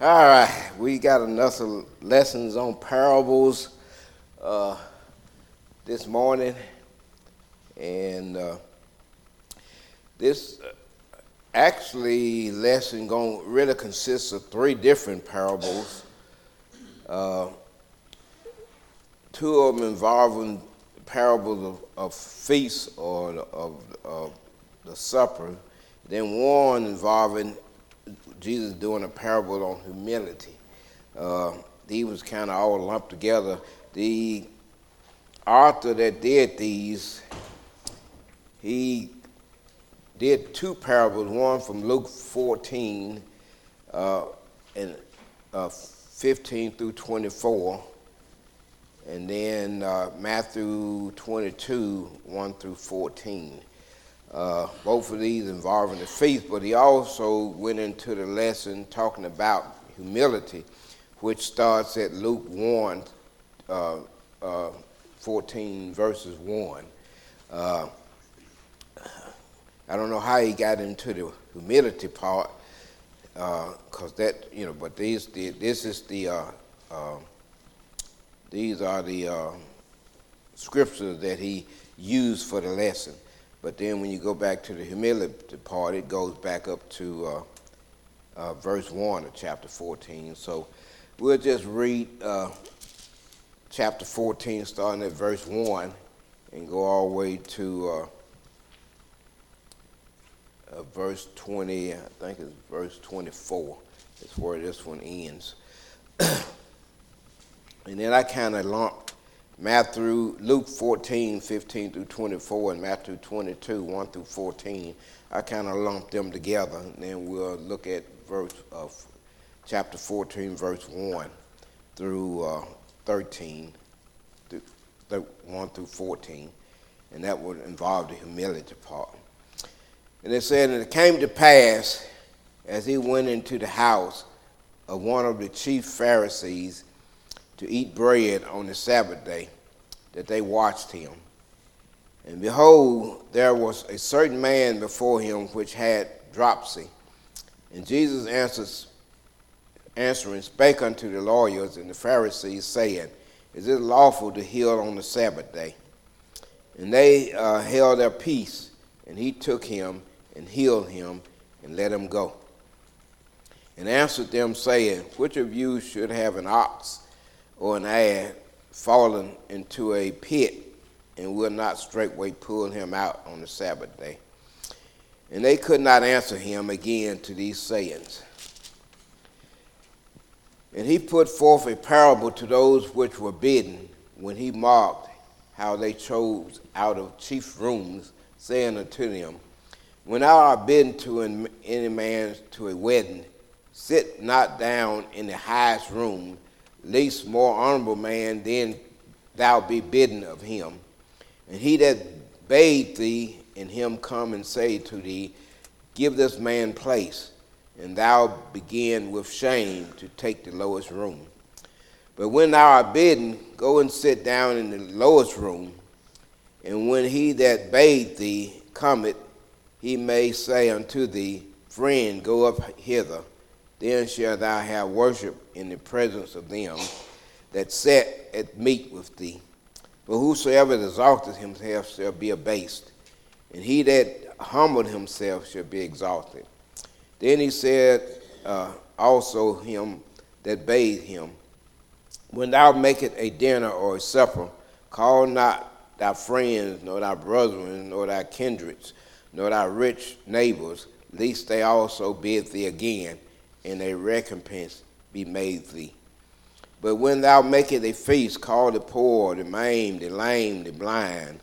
All right, we got another lessons on parables uh, this morning, and uh, this actually lesson going really consists of three different parables. Uh, two of them involving parables of, of feasts or of, of the supper, then one involving Jesus doing a parable on humility. Uh, these was kind of all lumped together. The author that did these, he did two parables, one from Luke 14 uh, and uh, 15 through 24, and then uh, Matthew 22, 1 through 14. Uh, both of these involving the faith, but he also went into the lesson talking about humility, which starts at Luke 1, uh, uh, 14 verses 1. Uh, I don't know how he got into the humility part, because uh, that, you know, but these, the, this is the, uh, these are the scriptures that he used for the lesson. But then when you go back to the humility part, it goes back up to uh, uh, verse 1 of chapter 14. So we'll just read uh, chapter 14, starting at verse 1, and go all the way to uh, uh, verse 20, I think it's verse 24. That's where this one ends. and then I kind of lump Matthew, Luke 14, 15 through 24, and Matthew 22, 1 through 14. I kind of lumped them together, and then we'll look at verse of chapter 14, verse 1 through uh, 13, through, 1 through 14, and that would involve the humility part. And it said, And it came to pass as he went into the house of one of the chief Pharisees to eat bread on the Sabbath day, that they watched him. And behold, there was a certain man before him which had dropsy. And Jesus answers, answering spake unto the lawyers and the Pharisees, saying, Is it lawful to heal on the Sabbath day? And they uh, held their peace, and he took him and healed him and let him go. And answered them, saying, Which of you should have an ox or an ad fallen into a pit and will not straightway pull him out on the Sabbath day. And they could not answer him again to these sayings. And he put forth a parable to those which were bidden when he marked how they chose out of chief rooms, saying unto them, When thou art bidden to any man to a wedding, sit not down in the highest room least more honorable man, then thou be bidden of him. And he that bade thee, and him come and say to thee, Give this man place, and thou begin with shame to take the lowest room. But when thou art bidden, go and sit down in the lowest room, and when he that bade thee cometh, he may say unto thee, Friend, go up hither then shalt thou have worship in the presence of them that sat at meat with thee. For whosoever exalteth himself shall be abased, and he that humbled himself shall be exalted. Then he said uh, also him that bathed him, When thou makest a dinner or a supper, call not thy friends, nor thy brethren, nor thy kindreds, nor thy rich neighbors, lest they also bid thee again and a recompense be made thee. But when thou makest a feast, call the poor, the maimed, the lame, the blind,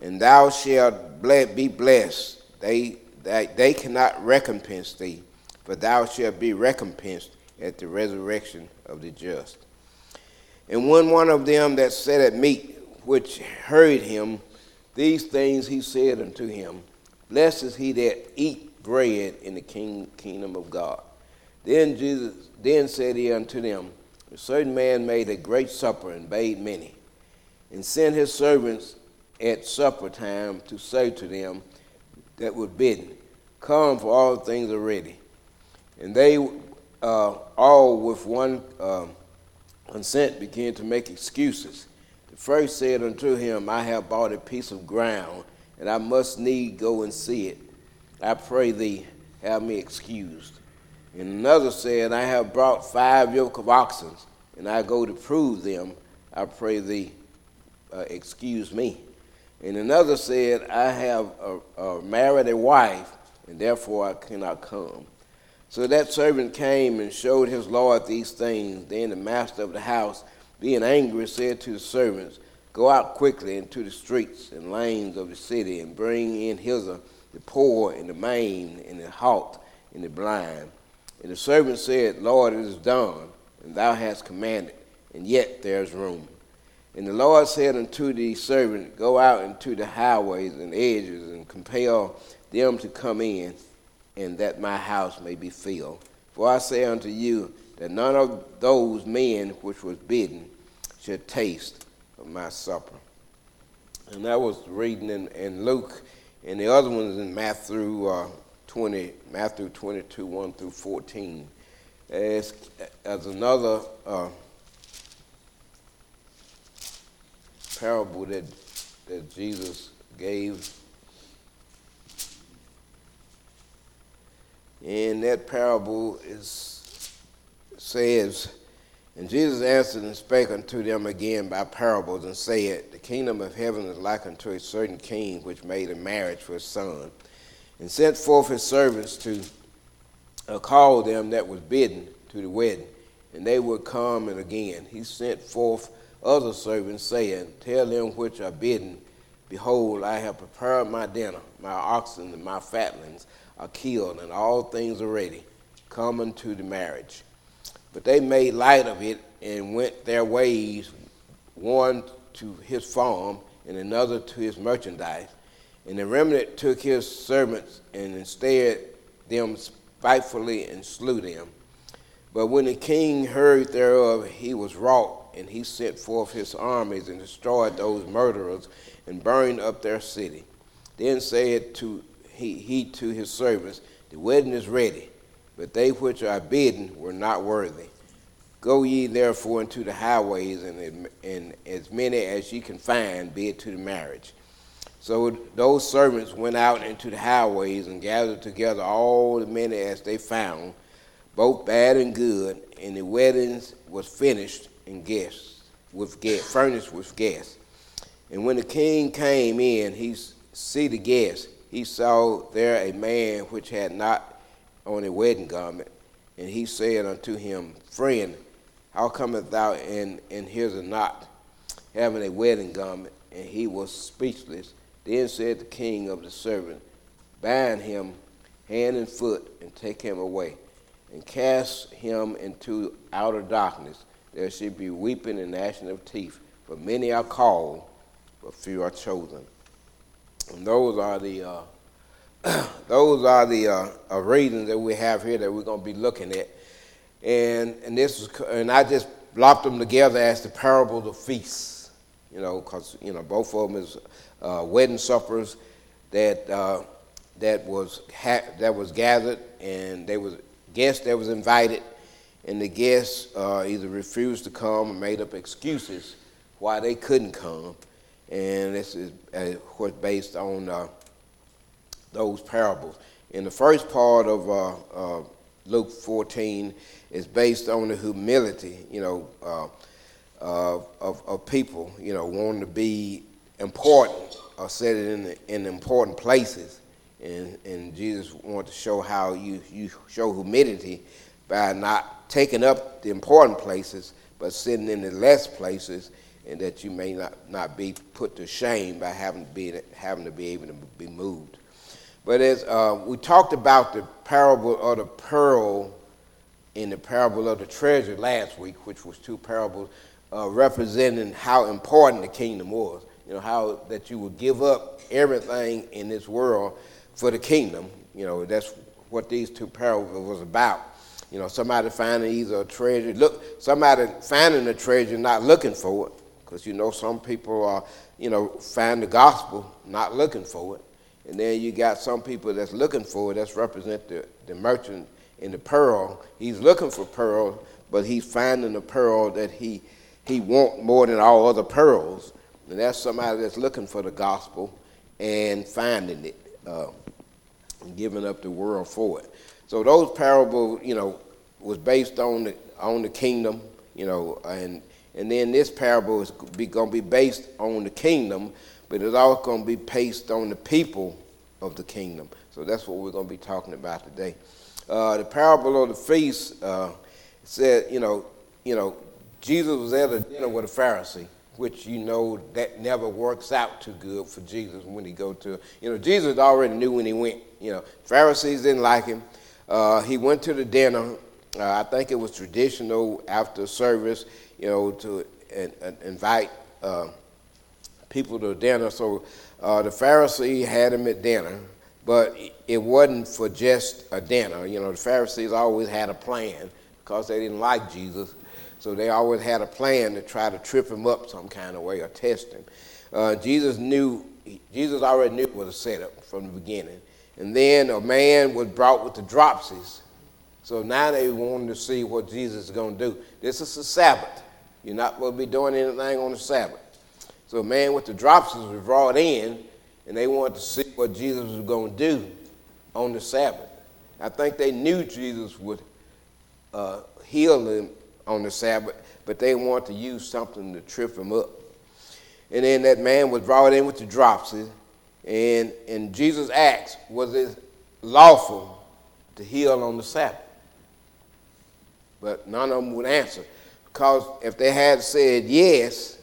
and thou shalt be blessed. They, they, they cannot recompense thee, but thou shalt be recompensed at the resurrection of the just. And when one of them that sat at meat, which heard him, these things he said unto him, Blessed is he that eat bread in the king, kingdom of God. Then Jesus then said he unto them, A certain man made a great supper and bade many, and sent his servants at supper time to say to them that were bidden, Come, for all things are ready. And they uh, all with one um, consent began to make excuses. The first said unto him, I have bought a piece of ground, and I must need go and see it. I pray thee, have me excused. And another said, I have brought five yoke of oxen, and I go to prove them. I pray thee, uh, excuse me. And another said, I have uh, uh, married a wife, and therefore I cannot come. So that servant came and showed his Lord these things. Then the master of the house, being angry, said to the servants, Go out quickly into the streets and lanes of the city, and bring in hither the poor and the maimed and the halt and the blind. And the servant said, Lord, it is done, and thou hast commanded, and yet there is room. And the Lord said unto the servant, Go out into the highways and edges, and compel them to come in, and that my house may be filled. For I say unto you that none of those men which was bidden should taste of my supper. And that was reading in, in Luke, and the other ones in Matthew uh, 20, Matthew 22, 1 through 14. As, as another uh, parable that, that Jesus gave. And that parable is, says, And Jesus answered and spake unto them again by parables, and said, The kingdom of heaven is like unto a certain king which made a marriage for his son, and sent forth his servants to uh, call them that was bidden to the wedding, and they would come. And again, he sent forth other servants, saying, Tell them which are bidden, Behold, I have prepared my dinner. My oxen and my fatlings are killed, and all things are ready. Come unto the marriage. But they made light of it and went their ways, one to his farm and another to his merchandise. And the remnant took his servants and instead them spitefully and slew them. But when the king heard thereof, he was wroth and he sent forth his armies and destroyed those murderers and burned up their city. Then said to he, he to his servants, The wedding is ready, but they which are bidden were not worthy. Go ye therefore into the highways, and, and as many as ye can find, bid to the marriage. So those servants went out into the highways and gathered together all the men as they found, both bad and good, and the wedding was finished, and guests with guests, furnished with guests. And when the king came in, he see the guests. He saw there a man which had not on a wedding garment, and he said unto him, Friend, how cometh thou in and here's a not having a wedding garment? And he was speechless. Then said the king of the servant, Bind him hand and foot, and take him away, and cast him into outer darkness there should be weeping and gnashing of teeth, for many are called, but few are chosen. And those are the uh, those are the uh, uh, reasons that we have here that we're going to be looking at, and and this is and I just lopped them together as the parables of feasts, you know, because you know both of them is uh, wedding suppers that uh, that was ha- that was gathered and there was guests that was invited and the guests uh, either refused to come or made up excuses why they couldn't come. And this is of uh, based on uh, those parables. In the first part of uh, uh, Luke 14 is based on the humility, you know, uh, of, of people, you know, wanting to be important or set it in, in important places. And, and Jesus wanted to show how you, you show humility by not taking up the important places, but sitting in the less places, and that you may not, not be put to shame by having to be, having to be able to be moved. But as uh, we talked about the parable of the pearl in the parable of the treasure last week, which was two parables uh, representing how important the kingdom was. You know, how that you would give up everything in this world for the kingdom. You know, that's what these two parables was about. You know, somebody finding either a treasure, look, somebody finding a treasure, not looking for it, because you know some people are, you know, find the gospel, not looking for it, and then you got some people that's looking for it. That's represent the, the merchant in the pearl. He's looking for pearl, but he's finding a pearl that he he want more than all other pearls. And that's somebody that's looking for the gospel and finding it, uh, and giving up the world for it. So those parables, you know, was based on the on the kingdom, you know, and and then this parable is going to be based on the kingdom, but it's also going to be based on the people of the kingdom. So that's what we're going to be talking about today. Uh, the parable of the feast uh, said, you know, you know, Jesus was at a dinner with a Pharisee, which you know that never works out too good for Jesus when he go to. You know, Jesus already knew when he went. You know, Pharisees didn't like him. Uh, he went to the dinner. Uh, I think it was traditional after service, you know, to invite uh, people to dinner. So uh, the Pharisee had him at dinner, but it wasn't for just a dinner. You know, the Pharisees always had a plan because they didn't like Jesus. So they always had a plan to try to trip him up some kind of way or test him. Uh, Jesus knew, Jesus already knew it was a setup from the beginning. And then a man was brought with the dropsies. So now they wanted to see what Jesus is going to do. This is the Sabbath. You're not supposed to be doing anything on the Sabbath. So a man with the dropsies was brought in, and they wanted to see what Jesus was going to do on the Sabbath. I think they knew Jesus would uh, heal them on the Sabbath, but they want to use something to trip him up. And then that man was brought in with the dropsy, and, and Jesus asked, Was it lawful to heal on the Sabbath? But none of them would answer. Because if they had said yes,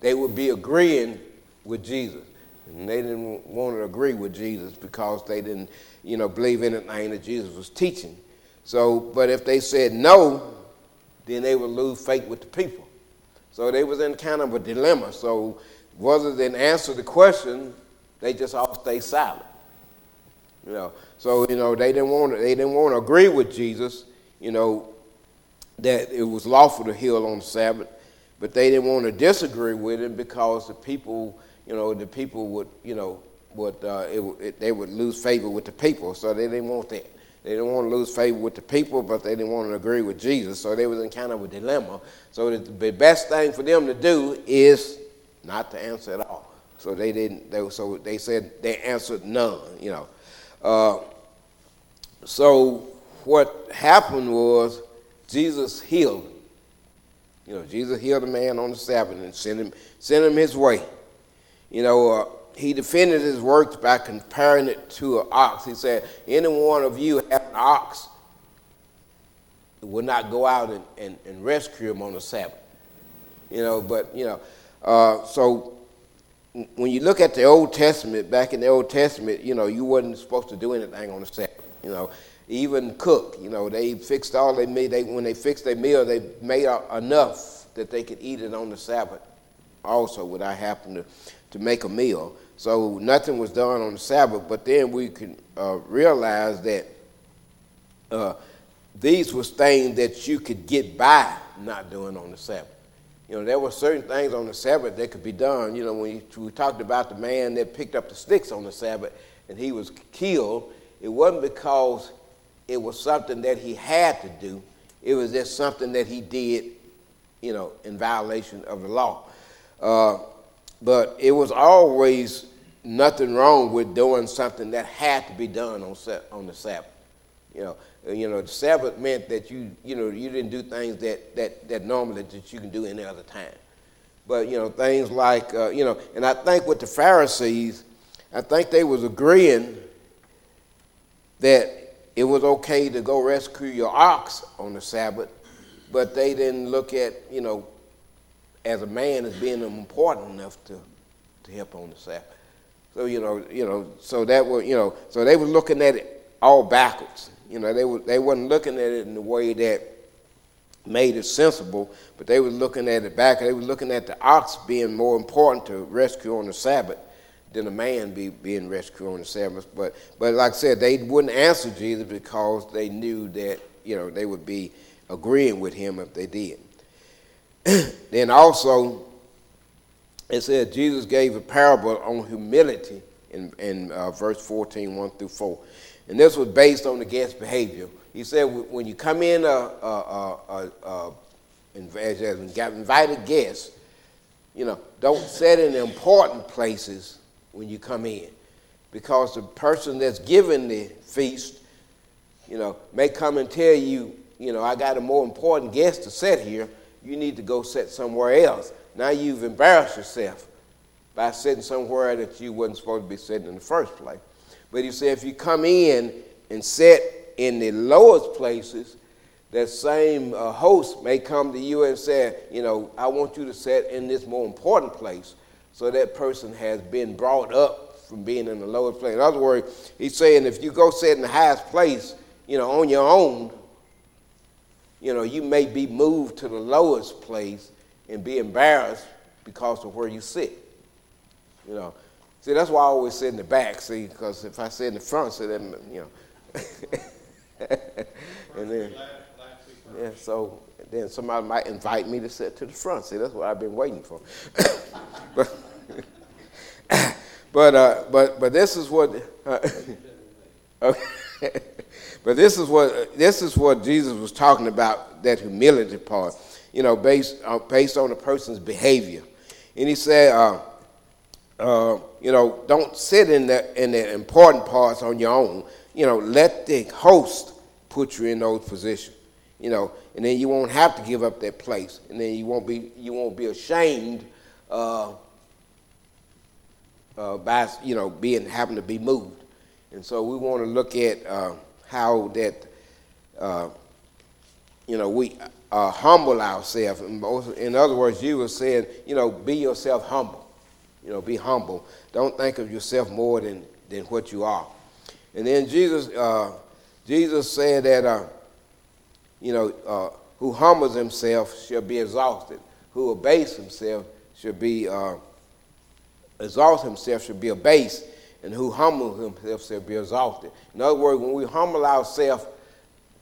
they would be agreeing with Jesus. And they didn't want to agree with Jesus because they didn't, you know, believe anything that Jesus was teaching. So, but if they said no, then they would lose faith with the people. So they was in kind of a dilemma. So rather than answer the question, they just all stay silent. You know, so you know they didn't want to, they didn't want to agree with Jesus. You know that it was lawful to heal on the Sabbath, but they didn't want to disagree with him because the people, you know, the people would, you know, would uh, it, it, they would lose favor with the people. So they didn't want that. They didn't want to lose favor with the people, but they didn't want to agree with Jesus. So they was in kind of a dilemma. So the best thing for them to do is not to answer at all. So they didn't. They, so they said they answered none. You know. Uh, so what happened was Jesus healed. You know, Jesus healed a man on the Sabbath and sent him sent him his way. You know. Uh, he defended his works by comparing it to an ox. He said, Any one of you have an ox would not go out and, and, and rescue him on the Sabbath. You know, but, you know, uh, so when you look at the Old Testament, back in the Old Testament, you know, you wasn't supposed to do anything on the Sabbath. You know, even cook, you know, they fixed all they made. They, when they fixed their meal, they made enough that they could eat it on the Sabbath also without having to, to make a meal. So nothing was done on the Sabbath, but then we can uh, realize that uh, these were things that you could get by not doing on the Sabbath. You know, there were certain things on the Sabbath that could be done. You know, when we talked about the man that picked up the sticks on the Sabbath and he was killed, it wasn't because it was something that he had to do. It was just something that he did, you know, in violation of the law. Uh, but it was always nothing wrong with doing something that had to be done on, on the Sabbath. You know, you know, the Sabbath meant that you, you know, you didn't do things that, that, that normally that you can do any other time. But, you know, things like, uh, you know, and I think with the Pharisees, I think they was agreeing that it was okay to go rescue your ox on the Sabbath, but they didn't look at, you know, as a man as being important enough to, to help on the Sabbath. So you know, you know, so that was you know, so they were looking at it all backwards. You know, they were they wasn't looking at it in the way that made it sensible, but they were looking at it back. They were looking at the ox being more important to rescue on the Sabbath than a man be, being rescued on the Sabbath. But but like I said, they wouldn't answer Jesus because they knew that you know they would be agreeing with him if they did. then also it said Jesus gave a parable on humility in, in uh, verse 14, 1 through 4. And this was based on the guest behavior. he said, when you come in, uh, uh, uh, uh, as invited guests, you know, don't sit in important places when you come in, because the person that's giving the feast, you know, may come and tell you, you know, I got a more important guest to sit here. You need to go sit somewhere else. Now you've embarrassed yourself by sitting somewhere that you wasn't supposed to be sitting in the first place. But he said, if you come in and sit in the lowest places, that same uh, host may come to you and say, you know, I want you to sit in this more important place. So that person has been brought up from being in the lowest place. In other words, he's saying if you go sit in the highest place, you know, on your own, you know, you may be moved to the lowest place and be embarrassed because of where you sit. You know, see, that's why I always sit in the back. See, because if I sit in the front, so then you know, and then yeah, so then somebody might invite me to sit to the front. See, that's what I've been waiting for. but but uh, but but this is what. Uh, okay. But this is what this is what Jesus was talking about that humility part, you know, based uh, based on a person's behavior, and he said, uh, uh, you know, don't sit in the in the important parts on your own. You know, let the host put you in those positions. You know, and then you won't have to give up that place, and then you won't be you won't be ashamed uh, uh, by you know being having to be moved. And so we want to look at uh, how that, uh, you know, we uh, humble ourselves. In other words, you were saying, you know, be yourself humble. You know, be humble. Don't think of yourself more than, than what you are. And then Jesus, uh, Jesus said that, uh, you know, uh, who humbles himself shall be exalted. Who abases himself shall be, uh, exalt himself shall be abased and who humble himself shall be exalted. In other words, when we humble ourselves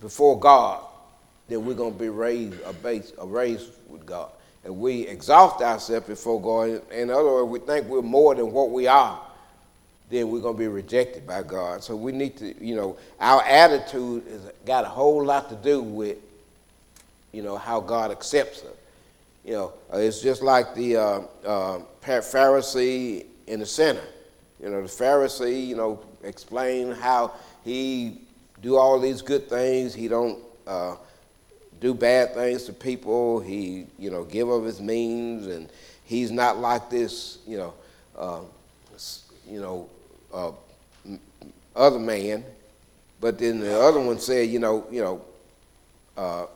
before God, then we're going to be raised, abased, raised with God. And we exalt ourselves before God. In other words, we think we're more than what we are, then we're going to be rejected by God. So we need to, you know, our attitude has got a whole lot to do with, you know, how God accepts us. You know, it's just like the uh, uh, Pharisee and the sinner. You know, the Pharisee, you know, explain how he do all these good things. He don't uh, do bad things to people. He, you know, give of his means, and he's not like this, you know, uh, you know, uh, other man. But then the other one said, you know, you know, uh,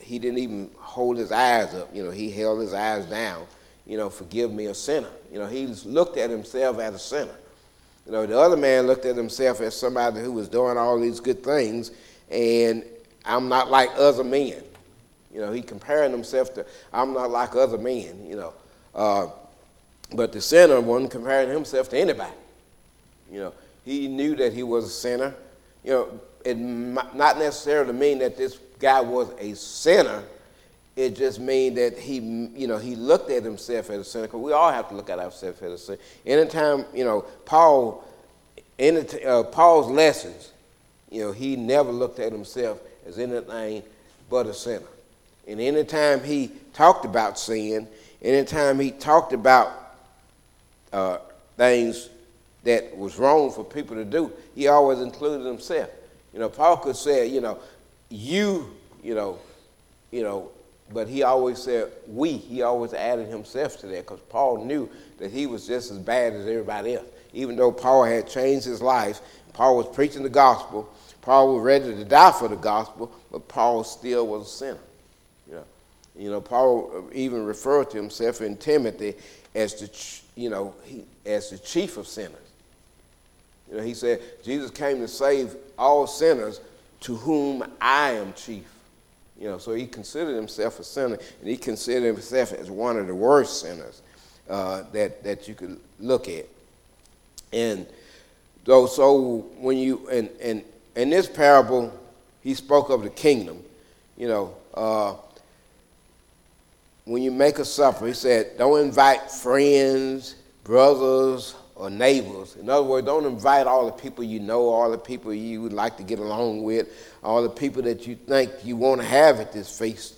he didn't even hold his eyes up. You know, he held his eyes down you know, forgive me a sinner. You know, he looked at himself as a sinner. You know, the other man looked at himself as somebody who was doing all these good things, and I'm not like other men. You know, he comparing himself to, I'm not like other men, you know. Uh, but the sinner wasn't comparing himself to anybody. You know, he knew that he was a sinner. You know, it not necessarily mean that this guy was a sinner, it just means that he, you know, he looked at himself as a sinner. We all have to look at ourselves as a sinner. Anytime, you know, Paul, in uh, Paul's lessons, you know, he never looked at himself as anything but a sinner. And anytime he talked about sin, anytime he talked about uh, things that was wrong for people to do, he always included himself. You know, Paul could say, you know, you, you know, you know, but he always said we. He always added himself to that because Paul knew that he was just as bad as everybody else. Even though Paul had changed his life, Paul was preaching the gospel. Paul was ready to die for the gospel, but Paul still was a sinner. You know, you know Paul uh, even referred to himself in Timothy as the, you know, he, as the chief of sinners. You know, he said Jesus came to save all sinners, to whom I am chief. You know, so he considered himself a sinner, and he considered himself as one of the worst sinners uh, that that you could look at. And so, so when you and and in this parable, he spoke of the kingdom. You know, uh, when you make a supper, he said, don't invite friends, brothers, or neighbors. In other words, don't invite all the people you know, all the people you would like to get along with, all the people that you think you want to have at this feast.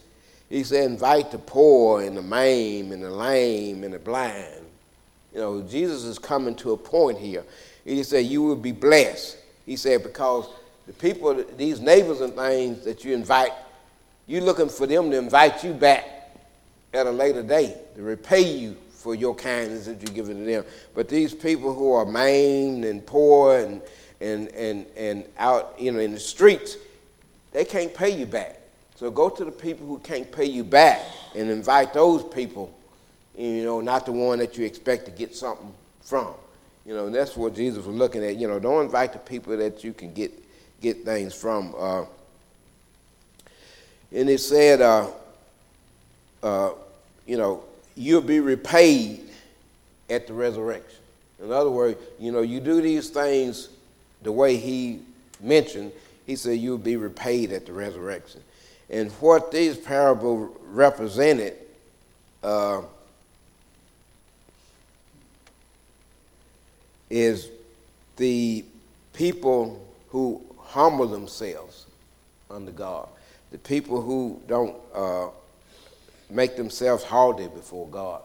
He said, invite the poor and the maimed and the lame and the blind. You know, Jesus is coming to a point here. He said, you will be blessed. He said, because the people, these neighbors and things that you invite, you're looking for them to invite you back at a later date, to repay you for your kindness that you're giving to them. But these people who are maimed and poor and, and, and, and out you know, in the streets, they can't pay you back. So go to the people who can't pay you back and invite those people, you know, not the one that you expect to get something from. You know, and that's what Jesus was looking at. You know, don't invite the people that you can get, get things from. Uh, and it said, uh, uh, you know, you'll be repaid at the resurrection. In other words, you know, you do these things the way he mentioned, he said you'll be repaid at the resurrection. And what these parables represented uh, is the people who humble themselves under God, the people who don't uh, make themselves haughty before God.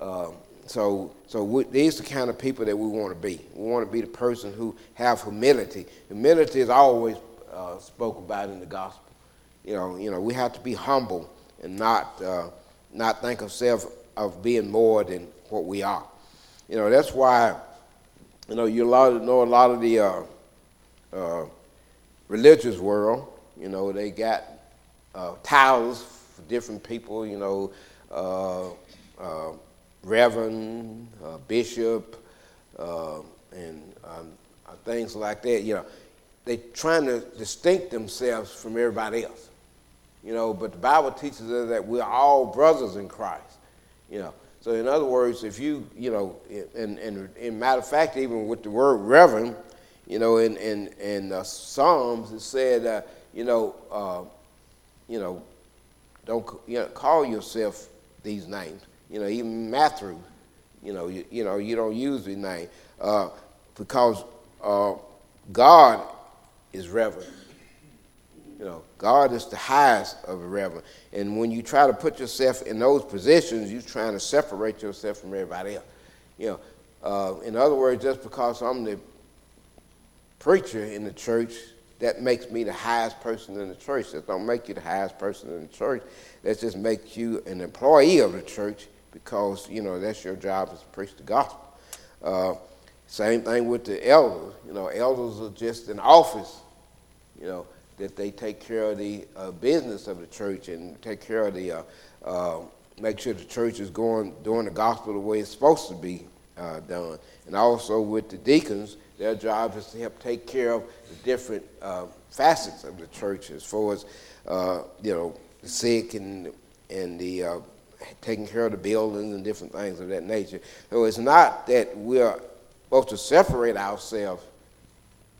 Um, so, so we, these are the kind of people that we want to be. We want to be the person who have humility. Humility is always uh, spoke about in the gospel. You know, you know, we have to be humble and not uh, not think of self of being more than what we are. You know, that's why you know you know a lot of the uh, uh religious world. You know, they got uh, titles different people, you know, uh, uh, reverend, uh, bishop, uh, and um, uh, things like that. You know, they're trying to distinct themselves from everybody else. You know, but the Bible teaches us that we're all brothers in Christ. You know, so in other words, if you, you know, and, and in matter of fact, even with the word reverend, you know, in in in uh, Psalms it said, uh, you know, uh, you know, don't you know, call yourself these names. You know, even Matthew, you know, you, you know, you don't use the name uh, because uh, God is reverent. You know, God is the highest of a reverend. And when you try to put yourself in those positions, you're trying to separate yourself from everybody else. You know, uh, in other words, just because I'm the preacher in the church that makes me the highest person in the church. That don't make you the highest person in the church. That just makes you an employee of the church because, you know, that's your job is to preach the gospel. Uh, same thing with the elders. You know, elders are just an office, you know, that they take care of the uh, business of the church and take care of the, uh, uh make sure the church is going, doing the gospel the way it's supposed to be uh, done. And also with the deacons, their job is to help take care of the different uh, facets of the church as far as, uh, you know, the sick and, and the uh, taking care of the buildings and different things of that nature. So it's not that we're supposed to separate ourselves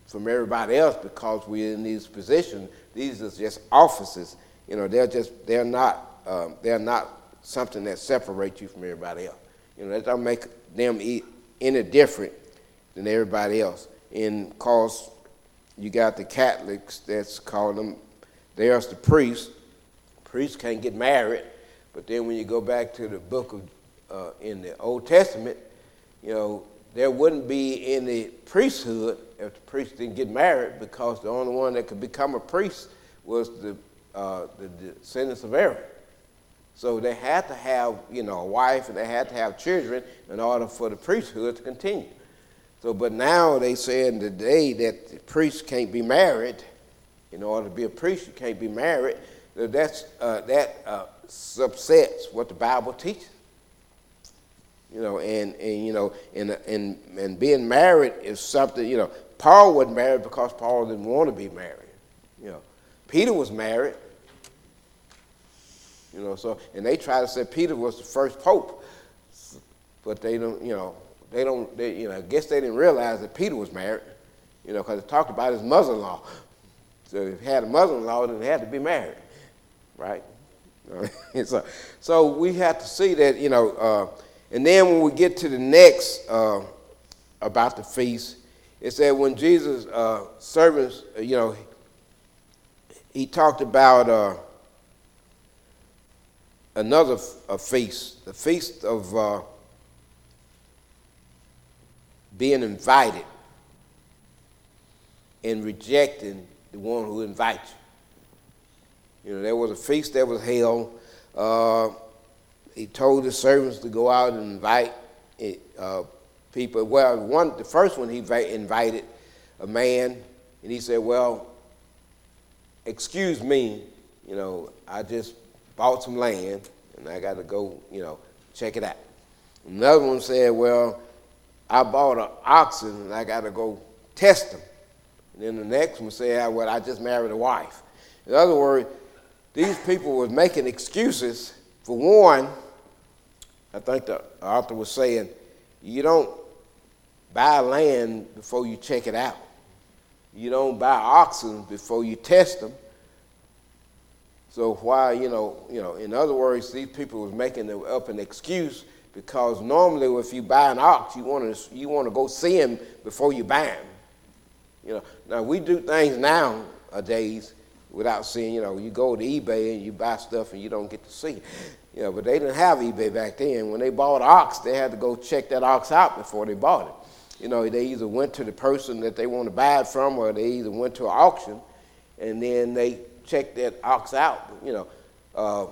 from everybody else because we're in these positions. These are just offices. You know, they're just they're not um, they're not something that separates you from everybody else. You know, that don't make them any different than everybody else. And cause you got the Catholics that's called them, there's the priests. Priests can't get married, but then when you go back to the book of uh, in the Old Testament, you know, there wouldn't be any priesthood if the priest didn't get married because the only one that could become a priest was the, uh, the descendants of Aaron. So they had to have, you know, a wife and they had to have children in order for the priesthood to continue. So, but now they say in the day that the priest can't be married. In order to be a priest, you can't be married. So that's, uh, that uh, subsets what the Bible teaches. You know, and, and you know, and, and, and being married is something, you know, Paul wasn't married because Paul didn't want to be married. You know, Peter was married. You know, so, and they try to say Peter was the first pope, but they don't, you know, they don't, they, you know, I guess they didn't realize that Peter was married, you know, because it talked about his mother-in-law. So if he had a mother-in-law, then he had to be married, right? so, so we have to see that, you know, uh, and then when we get to the next uh, about the feast. It said when Jesus' uh, servants, uh, you know, he talked about uh, another feast, the feast of uh, being invited and rejecting the one who invites you. You know, there was a feast that was held. Uh, he told the servants to go out and invite uh, people. Well, one, the first one he invited a man, and he said, "Well, excuse me, you know, I just bought some land, and I got to go, you know, check it out." Another one said, "Well, I bought an oxen, and I got to go test them." And then the next one said, ah, "Well, I just married a wife." In other words, these people were making excuses for one I think the author was saying, you don't buy land before you check it out. You don't buy oxen before you test them. So why, you know, you know, in other words, these people was making up an excuse because normally if you buy an ox, you want to you want to go see him before you buy him. You know, now we do things nowadays without seeing. You know, you go to eBay and you buy stuff and you don't get to see. It. You know, but they didn't have eBay back then. When they bought ox, they had to go check that ox out before they bought it. You know, they either went to the person that they want to buy it from, or they either went to an auction, and then they checked that ox out. You know, uh,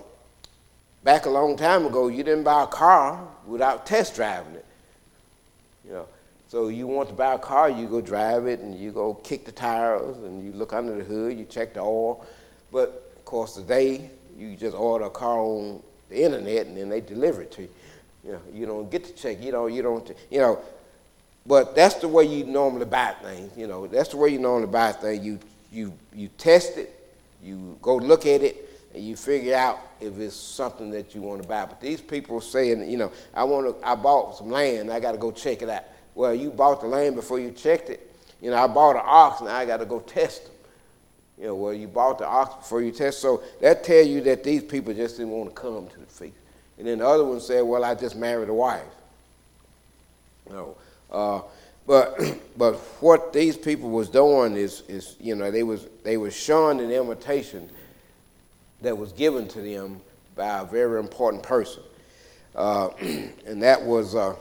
back a long time ago, you didn't buy a car without test driving it. You know, so you want to buy a car, you go drive it, and you go kick the tires, and you look under the hood, you check the oil. But of course, today you just order a car on the internet and then they deliver it to you. You know, you don't get to check. You know, you don't. You know, but that's the way you normally buy things. You know, that's the way you normally buy things. You you you test it, you go look at it, and you figure out if it's something that you want to buy. But these people are saying, you know, I want to. I bought some land. I got to go check it out. Well, you bought the land before you checked it. You know, I bought an ox and I got to go test them. You know, well, you bought the ox before you test. So that tells you that these people just didn't want to come to the feast. And then the other one said, well, I just married a wife. No. uh, but but what these people was doing is is you know they was they was showing an invitation that was given to them by a very important person, uh, and that was uh,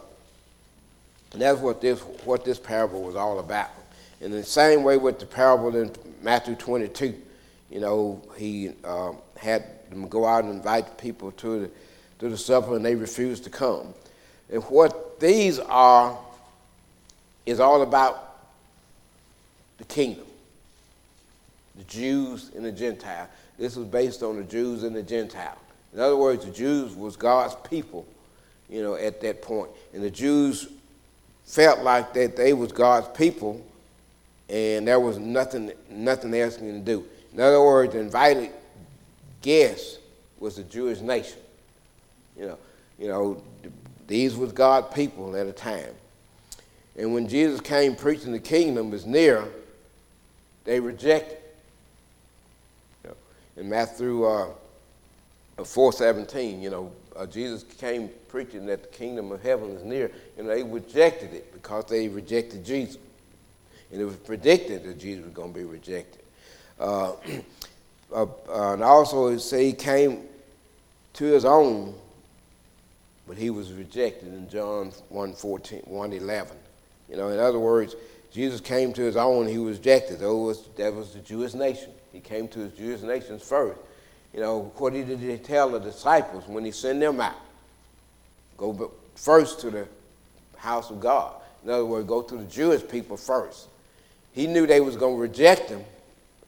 that's what this what this parable was all about. In the same way with the parable in Matthew 22, you know, he um, had them go out and invite people to the, to the supper and they refused to come. And what these are is all about the kingdom, the Jews and the Gentile. This was based on the Jews and the Gentile. In other words, the Jews was God's people, you know, at that point. And the Jews felt like that they was God's people and there was nothing, nothing else to do. In other words, the invited guests was the Jewish nation. You know, you know, these was God people at a time. And when Jesus came preaching the kingdom was near, they rejected. In Matthew uh, 4.17, you know, uh, Jesus came preaching that the kingdom of heaven is near, and they rejected it because they rejected Jesus. And it was predicted that Jesus was going to be rejected. Uh, uh, and also, it say he came to his own, but he was rejected in John 1, 14, 1 11. You know, in other words, Jesus came to his own, he was rejected. That was, that was the Jewish nation. He came to his Jewish nations first. You know, what did he tell the disciples when he sent them out? Go first to the house of God. In other words, go to the Jewish people first. He knew they was going to reject him,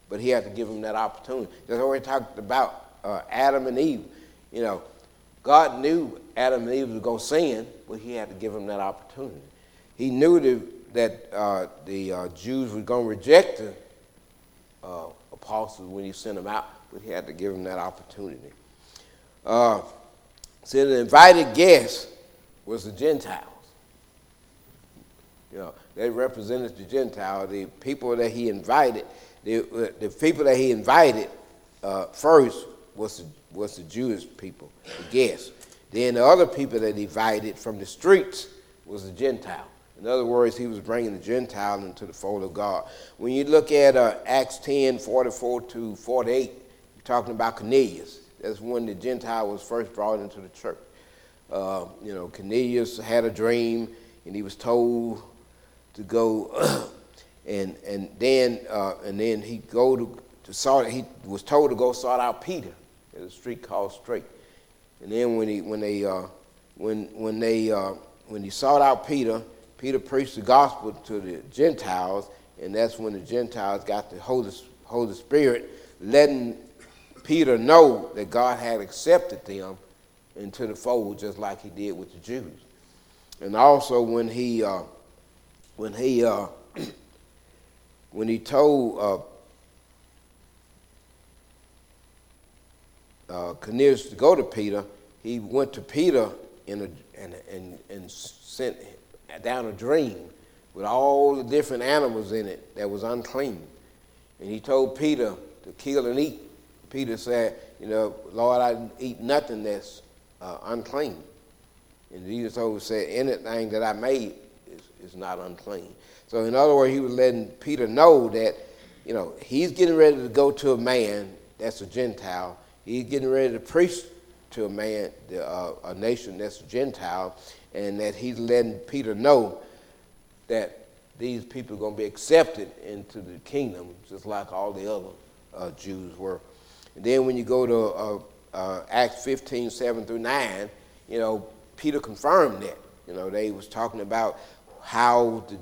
but he had to give them that opportunity. That's what we talked about uh, Adam and Eve. You know, God knew Adam and Eve was going to sin, but he had to give them that opportunity. He knew the, that uh, the uh, Jews were going to reject him, uh, apostles when he sent them out, but he had to give them that opportunity. Uh, so the invited guest was the Gentiles. You know, they represented the Gentile, the people that he invited. The, the people that he invited uh, first was the, was the Jewish people, the guests. Then the other people that he invited from the streets was the Gentile. In other words, he was bringing the Gentile into the fold of God. When you look at uh, Acts 10 44 to 48, you're talking about Cornelius. That's when the Gentile was first brought into the church. Uh, you know, Cornelius had a dream, and he was told to go, and and then uh, and then he go to, to sort. He was told to go sort out Peter at a street called Straight. And then when he when they uh, when when they uh, when he sought out Peter, Peter preached the gospel to the Gentiles, and that's when the Gentiles got the Holy Holy Spirit, letting Peter know that God had accepted them into the fold, just like He did with the Jews. And also when he uh, when he uh, when he told uh, uh, Cornelius to go to Peter, he went to Peter in a, and, and, and sent down a dream with all the different animals in it that was unclean. And he told Peter to kill and eat. Peter said, You know, Lord, I eat nothing that's uh, unclean. And Jesus always said, Anything that I made is, is not unclean. So, in other words, he was letting Peter know that, you know, he's getting ready to go to a man that's a Gentile He's getting ready to preach to a man, uh, a nation that's a Gentile, and that he's letting Peter know that these people are going to be accepted into the kingdom, just like all the other uh, Jews were. And then when you go to uh, uh Acts 15, 7 through 9, you know, Peter confirmed that. You know, they was talking about how the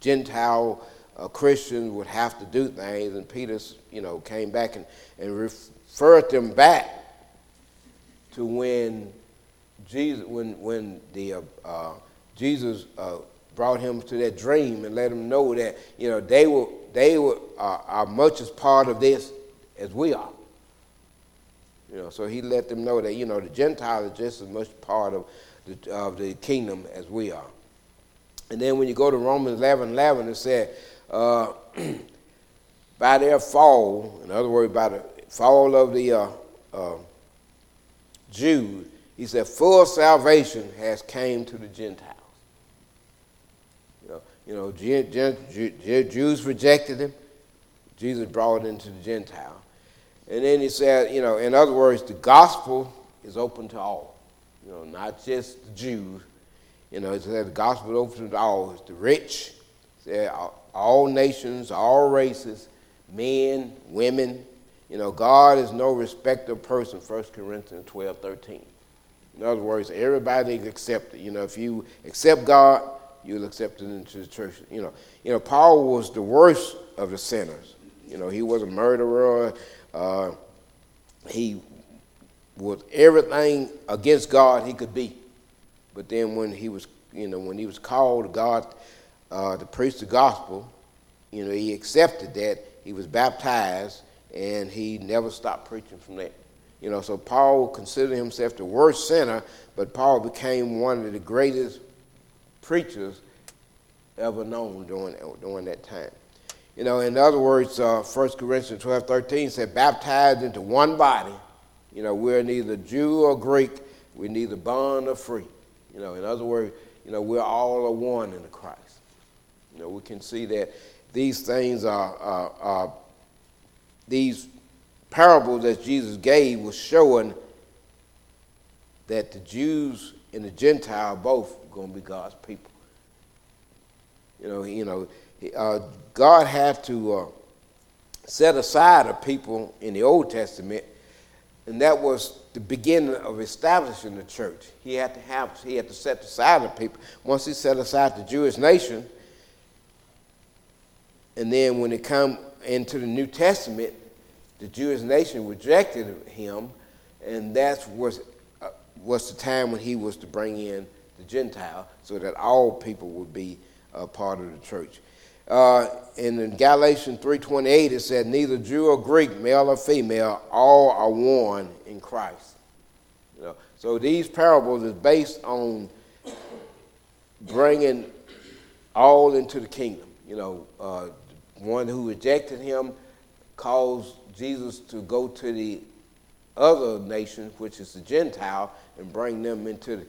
Gentile uh, Christians would have to do things, and Peter, you know, came back and, and referred them back to when Jesus, when when the uh, uh, Jesus uh, brought him to that dream and let him know that you know they were they were are much as part of this as we are. You know, so he let them know that you know the Gentiles are just as much part of the, of the kingdom as we are. And then when you go to Romans 11, 11, it said, uh, by their fall, in other words, by the fall of the uh, uh, Jews, he said, full salvation has came to the Gentiles. You know, you know Jews rejected him. Jesus brought it into the Gentile. And then he said, you know, in other words, the gospel is open to all. You know, not just the Jews. You know, he said the gospel is open to all. It's the rich, said all nations, all races, men, women. You know, God is no respecter of person, 1 Corinthians 12, 13. In other words, everybody accepted. You know, if you accept God, you'll accept it into the church. You know, you know, Paul was the worst of the sinners. You know, he was a murderer. Uh, he was everything against God he could be. But then when he was, you know, when he was called, God uh, to preach the gospel. You know, he accepted that. He was baptized, and he never stopped preaching from that. You know, so Paul considered himself the worst sinner, but Paul became one of the greatest preachers ever known during, during that time. You know, in other words, uh, 1 Corinthians 12, 13 said, baptized into one body. You know, we're neither Jew or Greek. We're neither bond or free. You know, in other words, you know, we're all a one in the Christ. You know, we can see that these things are, are, are these parables that Jesus gave was showing that the Jews and the Gentile both going to be God's people. You know, you know, uh, God had to uh, set aside a people in the Old Testament, and that was the beginning of establishing the church. He had to have, he had to set aside the people. Once he set aside the Jewish nation, and then when it come into the New Testament, the Jewish nation rejected him, and that was, uh, was the time when he was to bring in the Gentile so that all people would be a part of the church. Uh, and in Galatians 3.28 it said, neither Jew or Greek, male or female, all are one in Christ. You know, so these parables is based on bringing all into the kingdom. You know, uh, one who rejected him caused Jesus to go to the other nation, which is the Gentile, and bring them into the.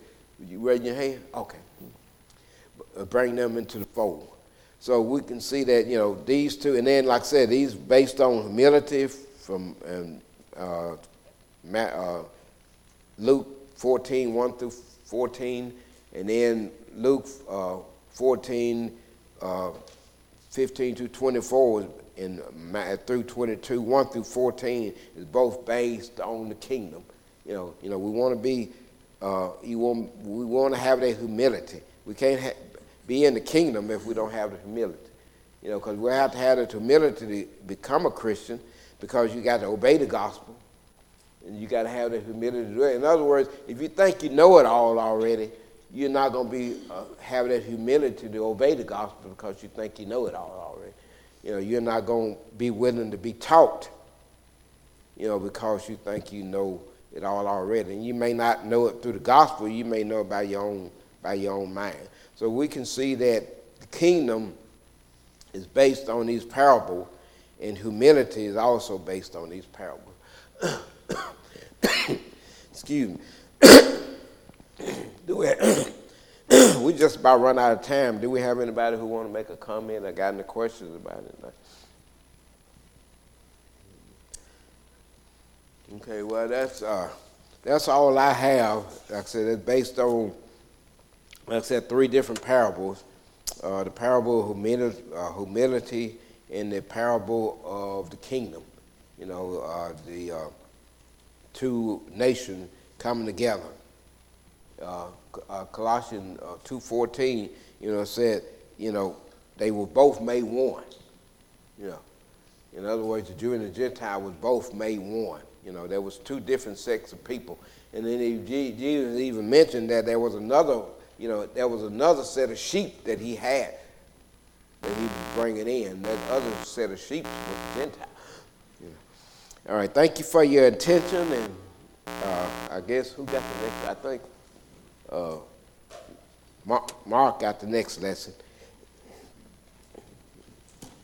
You raising your hand? Okay. uh, bring them into the fold. So we can see that, you know, these two, and then, like I said, these based on humility from uh, uh, Luke 14, 1 through 14, and then Luke uh, 14, uh, 15 to 24 and through 22, 1 through 14 is both based on the kingdom. You know, you know, we want to be, uh, you want, we want to have that humility. We can't ha- be in the kingdom if we don't have the humility. You know, because we have to have the humility to become a Christian because you got to obey the gospel and you got to have the humility to do it. In other words, if you think you know it all already, you're not going to be uh, have that humility to obey the gospel because you think you know it all already. You know, you're not going to be willing to be taught, you know, because you think you know it all already. And you may not know it through the gospel, you may know it by your own, by your own mind. So we can see that the kingdom is based on these parables, and humility is also based on these parables. Excuse me. Do we, we just about run out of time. Do we have anybody who want to make a comment or got any questions about it? Okay, well that's uh, that's all I have. Like I said, it's based on, like I said, three different parables: uh, the parable of humility, uh, humility, and the parable of the kingdom. You know, uh, the uh, two nations coming together. Uh, uh, Colossians uh, 2.14, you know, said, you know, they were both made one. You know, in other words, the Jew and the Gentile was both made one. You know, there was two different sects of people. And then he, Jesus even mentioned that there was another, you know, there was another set of sheep that he had that he was bringing in. That other set of sheep was Gentile. You know. All right, thank you for your attention. And uh, I guess who got the next? I think uh, Mark, Mark got the next lesson.